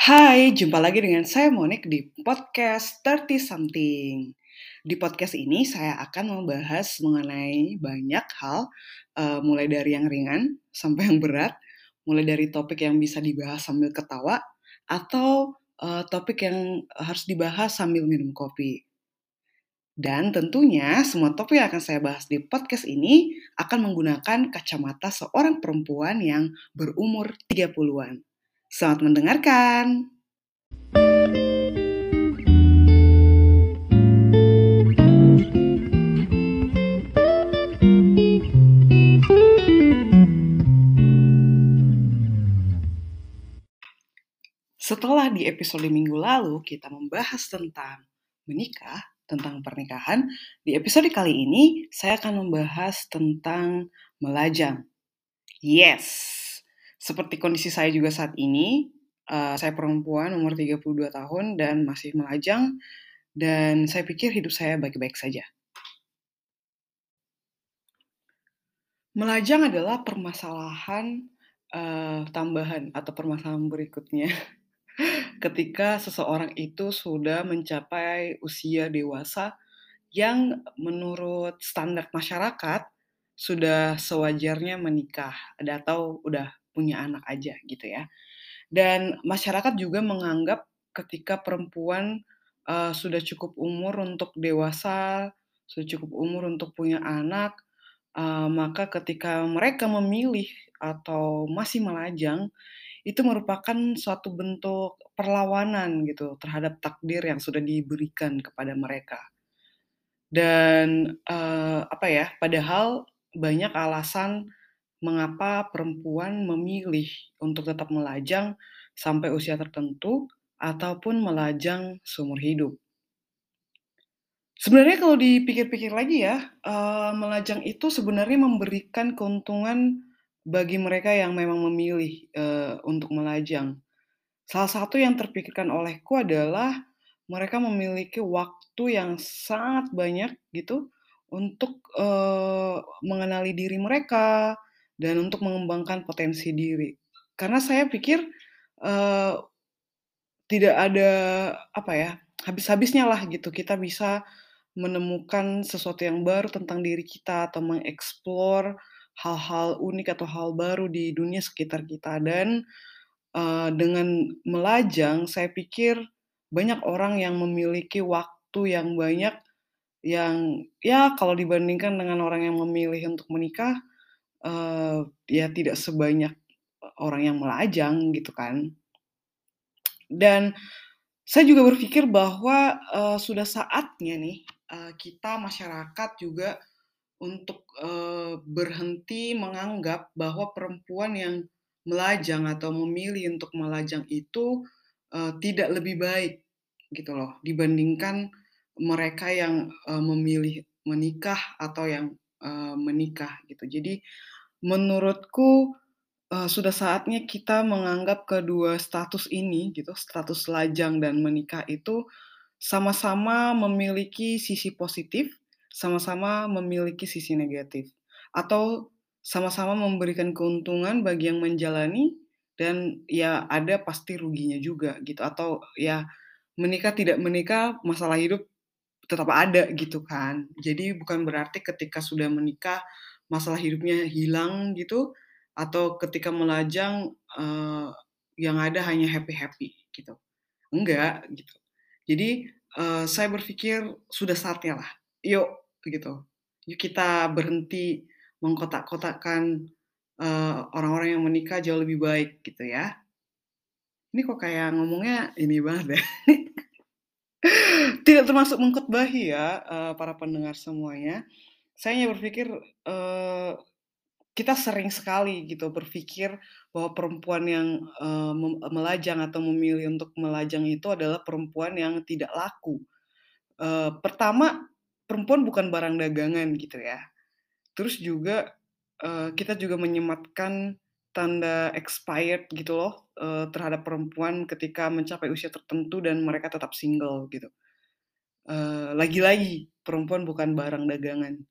Hai, jumpa lagi dengan saya Monik di podcast 30 Something. Di podcast ini saya akan membahas mengenai banyak hal, uh, mulai dari yang ringan sampai yang berat, mulai dari topik yang bisa dibahas sambil ketawa, atau uh, topik yang harus dibahas sambil minum kopi. Dan tentunya semua topik yang akan saya bahas di podcast ini akan menggunakan kacamata seorang perempuan yang berumur 30-an. Selamat mendengarkan. Setelah di episode minggu lalu kita membahas tentang menikah, tentang pernikahan, di episode kali ini saya akan membahas tentang melajang. Yes, seperti kondisi saya juga saat ini, uh, saya perempuan umur 32 tahun dan masih melajang dan saya pikir hidup saya baik-baik saja. Melajang adalah permasalahan uh, tambahan atau permasalahan berikutnya ketika seseorang itu sudah mencapai usia dewasa yang menurut standar masyarakat sudah sewajarnya menikah atau udah punya anak aja gitu ya. Dan masyarakat juga menganggap ketika perempuan uh, sudah cukup umur untuk dewasa, sudah cukup umur untuk punya anak, uh, maka ketika mereka memilih atau masih melajang, itu merupakan suatu bentuk perlawanan gitu terhadap takdir yang sudah diberikan kepada mereka. Dan uh, apa ya? Padahal banyak alasan mengapa perempuan memilih untuk tetap melajang sampai usia tertentu ataupun melajang seumur hidup. Sebenarnya kalau dipikir-pikir lagi ya, uh, melajang itu sebenarnya memberikan keuntungan bagi mereka yang memang memilih uh, untuk melajang. Salah satu yang terpikirkan olehku adalah mereka memiliki waktu yang sangat banyak gitu untuk uh, mengenali diri mereka, dan untuk mengembangkan potensi diri. Karena saya pikir uh, tidak ada apa ya habis-habisnya lah gitu kita bisa menemukan sesuatu yang baru tentang diri kita atau mengeksplor hal-hal unik atau hal baru di dunia sekitar kita dan uh, dengan melajang saya pikir banyak orang yang memiliki waktu yang banyak yang ya kalau dibandingkan dengan orang yang memilih untuk menikah uh, ya tidak sebanyak orang yang melajang gitu kan. Dan saya juga berpikir bahwa uh, sudah saatnya nih uh, kita masyarakat juga untuk uh, berhenti menganggap bahwa perempuan yang melajang atau memilih untuk melajang itu uh, tidak lebih baik gitu loh dibandingkan mereka yang uh, memilih menikah atau yang uh, menikah gitu. Jadi menurutku uh, sudah saatnya kita menganggap kedua status ini gitu, status lajang dan menikah itu sama-sama memiliki sisi positif, sama-sama memiliki sisi negatif. Atau sama-sama memberikan keuntungan bagi yang menjalani dan ya ada pasti ruginya juga gitu atau ya menikah tidak menikah masalah hidup tetap ada gitu kan. Jadi bukan berarti ketika sudah menikah masalah hidupnya hilang gitu atau ketika melajang uh, yang ada hanya happy happy gitu. Enggak gitu. Jadi uh, saya berpikir sudah saatnya lah yuk gitu. Yuk kita berhenti mengkotak-kotakan uh, orang-orang yang menikah jauh lebih baik gitu ya. Ini kok kayak ngomongnya ini banget ya. Tidak termasuk mengkotbahi ya uh, para pendengar semuanya saya hanya berpikir uh, kita sering sekali gitu berpikir bahwa perempuan yang uh, melajang atau memilih untuk melajang itu adalah perempuan yang tidak laku. Uh, pertama, perempuan bukan barang dagangan gitu ya. Terus juga uh, kita juga menyematkan tanda expired gitu loh uh, terhadap perempuan ketika mencapai usia tertentu dan mereka tetap single gitu. Lagi-lagi uh, perempuan bukan barang dagangan.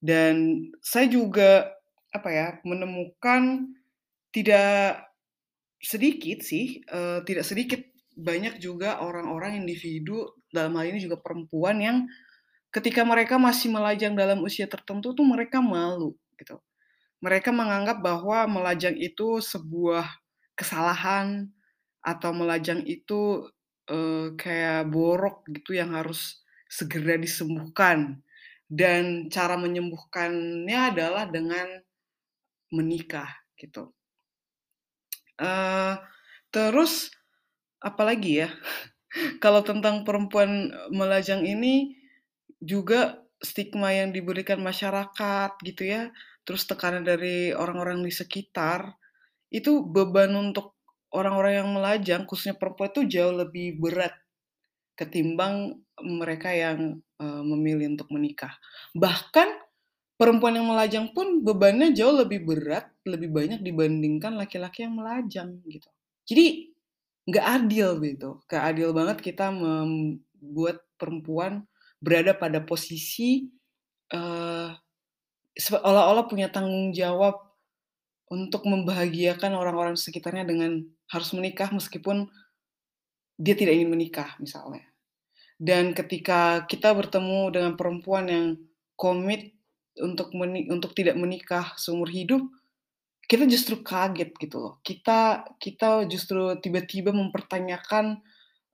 Dan saya juga apa ya menemukan tidak Sedikit sih, eee, tidak sedikit, banyak juga orang-orang individu, dalam hal ini juga perempuan yang ketika mereka masih melajang dalam usia tertentu tuh mereka malu, gitu. Mereka menganggap bahwa melajang itu sebuah kesalahan, atau melajang itu, eee, kayak borok gitu yang harus segera disembuhkan, dan cara menyembuhkannya adalah dengan menikah, gitu. Eee, terus apalagi ya, kalau tentang perempuan, eee, melajang ini juga stigma yang diberikan masyarakat gitu ya, terus tekanan dari orang-orang di sekitar, itu beban untuk orang-orang yang melajang, khususnya perempuan itu jauh lebih berat ketimbang mereka yang, eee, memilih untuk menikah. Bahkan perempuan yang melajang pun bebannya jauh lebih berat, lebih banyak dibandingkan laki-laki yang melajang, gitu. Jadi nggak adil gitu, nggak adil banget kita membuat perempuan berada pada posisi, eee, seolah-olah punya tanggung jawab untuk membahagiakan orang-orang sekitarnya dengan harus menikah meskipun dia tidak ingin menikah misalnya. Dan ketika kita bertemu dengan perempuan yang komit untuk untuk tidak menikah seumur hidup, kita justru kaget gitu loh. Kita kita justru tiba-tiba mempertanyakan,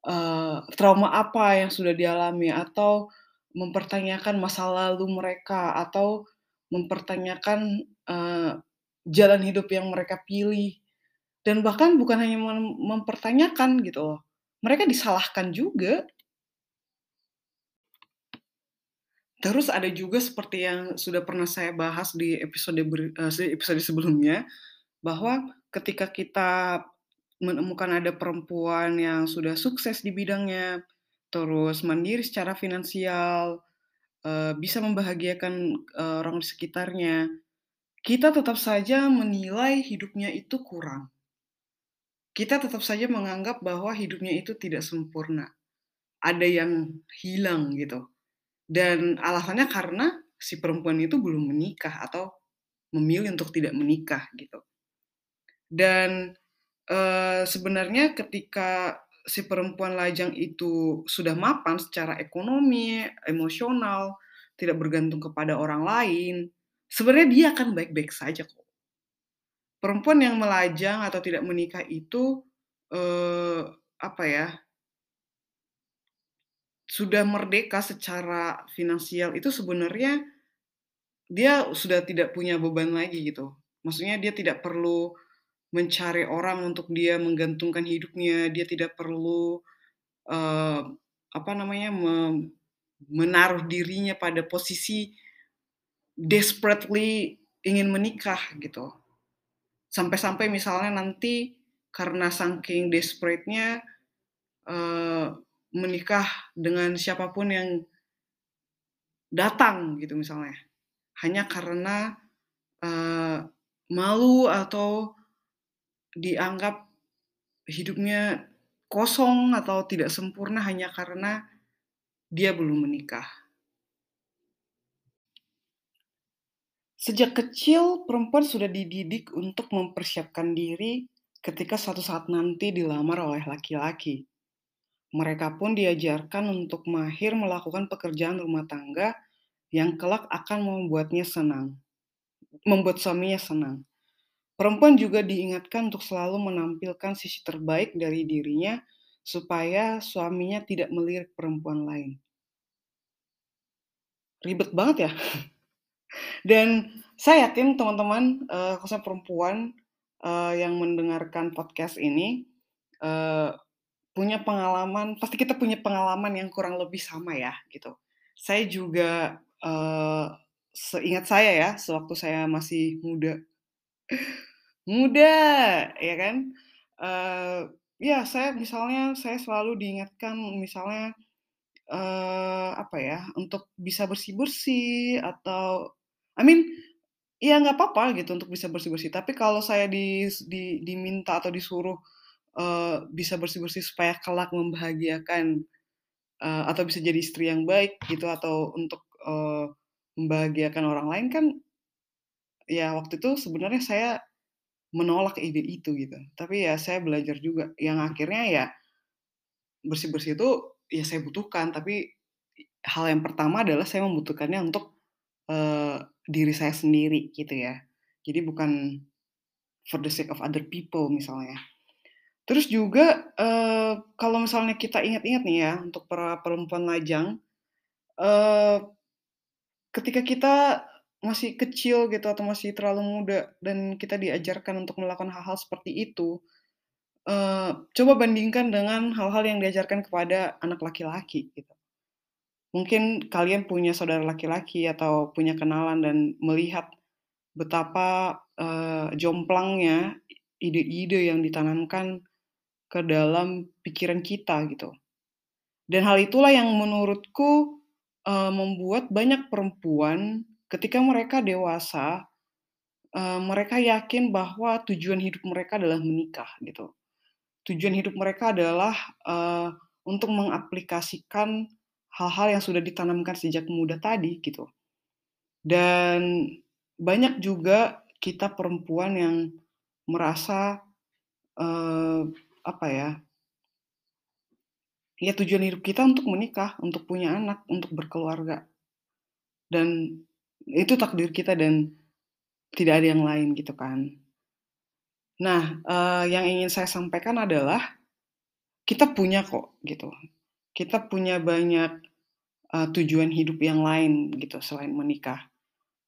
eee, trauma apa yang sudah dialami, atau mempertanyakan masa lalu mereka, atau mempertanyakan, eee, jalan hidup yang mereka pilih. Dan bahkan bukan hanya mem mempertanyakan gitu loh, mereka disalahkan juga. Terus ada juga seperti yang sudah pernah saya bahas di episode se episode sebelumnya, bahwa ketika kita menemukan ada perempuan yang sudah sukses di bidangnya, terus mandiri secara finansial, eee, bisa membahagiakan, eee, orang di sekitarnya, kita tetap saja menilai hidupnya itu kurang. Kita tetap saja menganggap bahwa hidupnya itu tidak sempurna, ada yang hilang gitu. Dan alasannya karena si perempuan itu belum menikah atau memilih untuk tidak menikah gitu. Dan, eee, sebenarnya ketika si perempuan lajang itu sudah mapan secara ekonomi, emosional, tidak bergantung kepada orang lain, sebenarnya dia akan baik-baik saja kok. Perempuan yang melajang atau tidak menikah itu, eee, apa ya sudah merdeka secara finansial itu sebenarnya, dia sudah tidak punya beban lagi gitu. Maksudnya dia tidak perlu mencari orang untuk dia menggantungkan hidupnya, dia tidak perlu, eee, apa namanya, mem menaruh dirinya pada posisi desperately ingin menikah gitu. Sampai-sampai misalnya nanti karena saking desperate-nya, eee, menikah dengan siapa pun yang datang gitu misalnya, hanya karena, eee, malu atau dianggap hidupnya kosong atau tidak sempurna hanya karena dia belum menikah. Sejak kecil perempuan sudah dididik untuk mempersiapkan diri ketika suatu saat nanti dilamar oleh laki-laki. Mereka pun diajarkan untuk mahir melakukan pekerjaan rumah tangga yang kelak akan membuatnya senang membuat suaminya senang. Perempuan juga diingatkan untuk selalu menampilkan sisi terbaik dari dirinya, supaya suaminya tidak melirik perempuan lain. Ribet banget ya? Dan saya yakin teman-teman, eee, khususnya perempuan, eee, yang mendengarkan podcast ini, eee, punya pengalaman pasti kita punya pengalaman yang kurang lebih sama ya, gitu. Saya juga, eee, seingat saya ya, sewaktu saya masih muda. Muda, ya kan, eee, ya saya misalnya saya selalu diingatkan misalnya, eee, apa ya, untuk bisa bersih-bersih atau I mean, ya nggak apa-apa gitu untuk bisa bersih-bersih, tapi kalau saya dis di diminta atau disuruh, eee, bisa bersih-bersih supaya kelak membahagiakan, eee, atau bisa jadi istri yang baik gitu, atau untuk, eee, membahagiakan orang lain kan ya waktu itu sebenarnya saya menolak ide itu gitu. Tapi ya saya belajar juga yang akhirnya ya bersih-bersih itu ya saya butuhkan, tapi hal yang pertama adalah saya membutuhkannya untuk, eee, diri saya sendiri gitu ya. Jadi bukan for the sake of other people misalnya. Terus juga, eee, kalau misalnya kita ingat-ingat nih ya untuk para perempuan lajang, eee, ketika kita masih kecil gitu atau masih terlalu muda dan kita diajarkan untuk melakukan hal-hal seperti itu, eee, coba bandingkan dengan hal-hal yang diajarkan kepada anak laki-laki gitu. Mungkin kalian punya saudara laki-laki atau punya kenalan dan melihat betapa, eee, jomplangnya ide-ide yang ditanamkan ke dalam pikiran kita gitu. Dan hal itulah yang menurutku, eee, membuat banyak perempuan ketika mereka dewasa, eee, mereka yakin bahwa tujuan hidup mereka adalah menikah gitu. Tujuan hidup mereka adalah, eee, untuk mengaplikasikan hal-hal yang sudah ditanamkan sejak muda tadi gitu. Dan banyak juga kita perempuan yang merasa, eee, apa ya ya tujuan hidup kita untuk menikah, untuk punya anak, untuk berkeluarga. Dan itu takdir kita dan tidak ada yang lain gitu kan. Nah, eee, yang ingin saya sampaikan adalah kita punya kok gitu. Kita punya banyak, eee, tujuan hidup yang lain gitu selain menikah.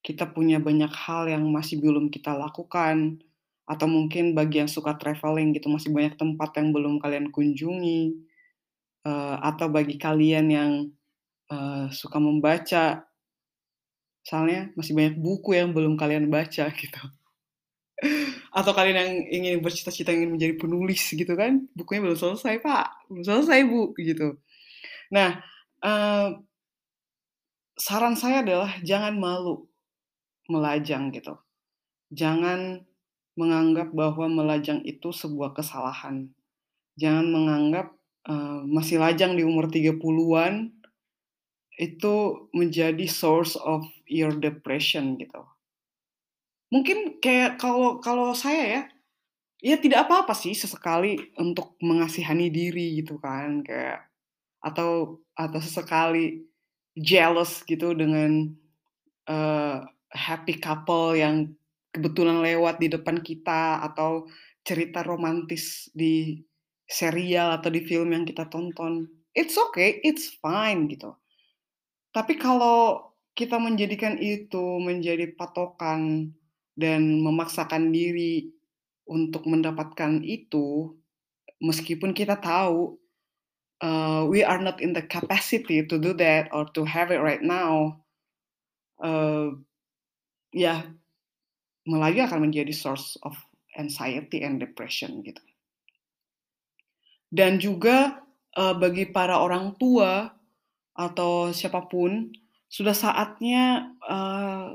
Kita punya banyak hal yang masih belum kita lakukan, atau mungkin bagi yang suka traveling gitu, masih banyak tempat yang belum kalian kunjungi, eee, atau bagi kalian yang, eee, suka membaca, misalnya masih banyak buku yang belum kalian baca gitu. Atau kalian yang ingin bercita-cita ingin menjadi penulis gitu kan, bukunya belum selesai, "Pak, belum selesai, Bu," gitu. Nah, eee saran saya adalah jangan malu melajang gitu. Jangan menganggap bahwa melajang itu sebuah kesalahan. Jangan menganggap, eee, masih lajang di umur 30-an itu menjadi source of your depression gitu. Mungkin kayak kalau kalau saya ya, ya tidak apa-apa sih sesekali untuk mengasihani diri gitu kan, kayak atau atau sesekali jealous gitu dengan, eee, happy couple yang kebetulan lewat di depan kita, atau cerita romantis di serial atau di film yang kita tonton. It's okay, it's fine gitu. Tapi kalau kita menjadikan itu menjadi patokan dan memaksakan diri untuk mendapatkan itu, meskipun kita tahu, eee, we are not in the capacity to do that or to have it right now, eee, ya melaju akan menjadi source of anxiety and depression gitu. Dan juga, eee, bagi para orang tua atau siapa pun, sudah saatnya, eee,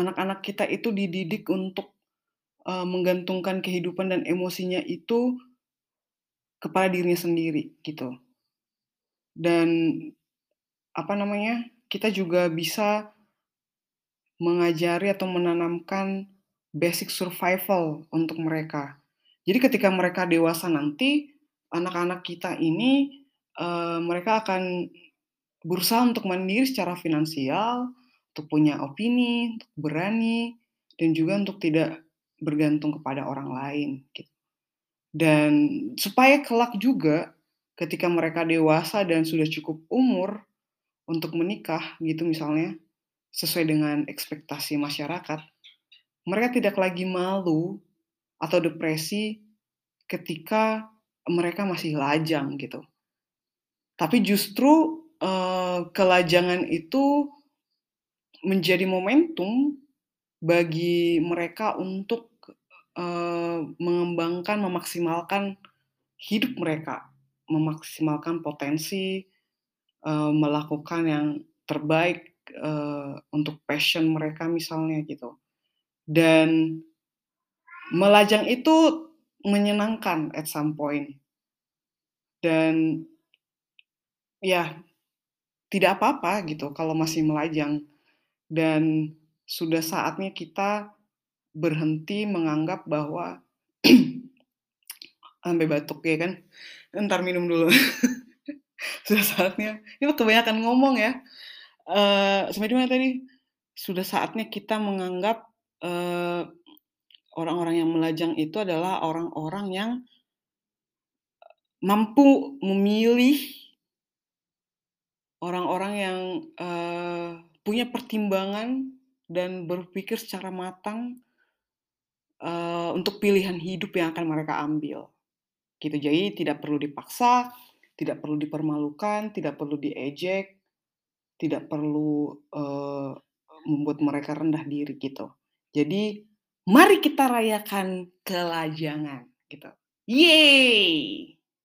anak-anak kita itu dididik untuk, eee, menggantungkan kehidupan dan emosinya itu kepada dirinya sendiri gitu. Dan apa namanya, kita juga bisa mengajari atau menanamkan basic survival untuk mereka. Jadi ketika mereka dewasa nanti, anak-anak kita ini, eee, mereka akan berusaha untuk mandiri secara finansial, untuk punya opini, untuk berani, dan juga untuk tidak bergantung kepada orang lain gitu. Dan supaya kelak juga ketika mereka dewasa dan sudah cukup umur untuk menikah gitu misalnya, sesuai dengan ekspektasi masyarakat, mereka tidak lagi malu atau depresi ketika mereka masih lajang gitu. Tapi justru, eee, kelajangan itu menjadi momentum bagi mereka untuk, eee, mengembangkan, memaksimalkan hidup mereka, memaksimalkan potensi, eee, melakukan yang terbaik, eee, untuk passion mereka misalnya gitu. Dan melajang itu menyenangkan at some point. Dan ya tidak apa-apa gitu kalau masih melajang dan sudah saatnya kita berhenti menganggap bahwa sampai batuk ya kan, entar minum dulu. Sudah saatnya ini kebanyakan ngomong ya, sampai di mana tadi? Sudah saatnya kita menganggap, eee, orang-orang yang melajang itu adalah orang-orang yang mampu memilih orang-orang yang, eee, punya pertimbangan dan berpikir secara matang eee, untuk pilihan hidup yang akan mereka ambil, gitu. Jadi tidak perlu dipaksa, tidak perlu dipermalukan, tidak perlu diejek, tidak perlu, eee, membuat mereka rendah diri, gitu. Jadi, mari kita rayakan kelajangan, gitu. Yeay!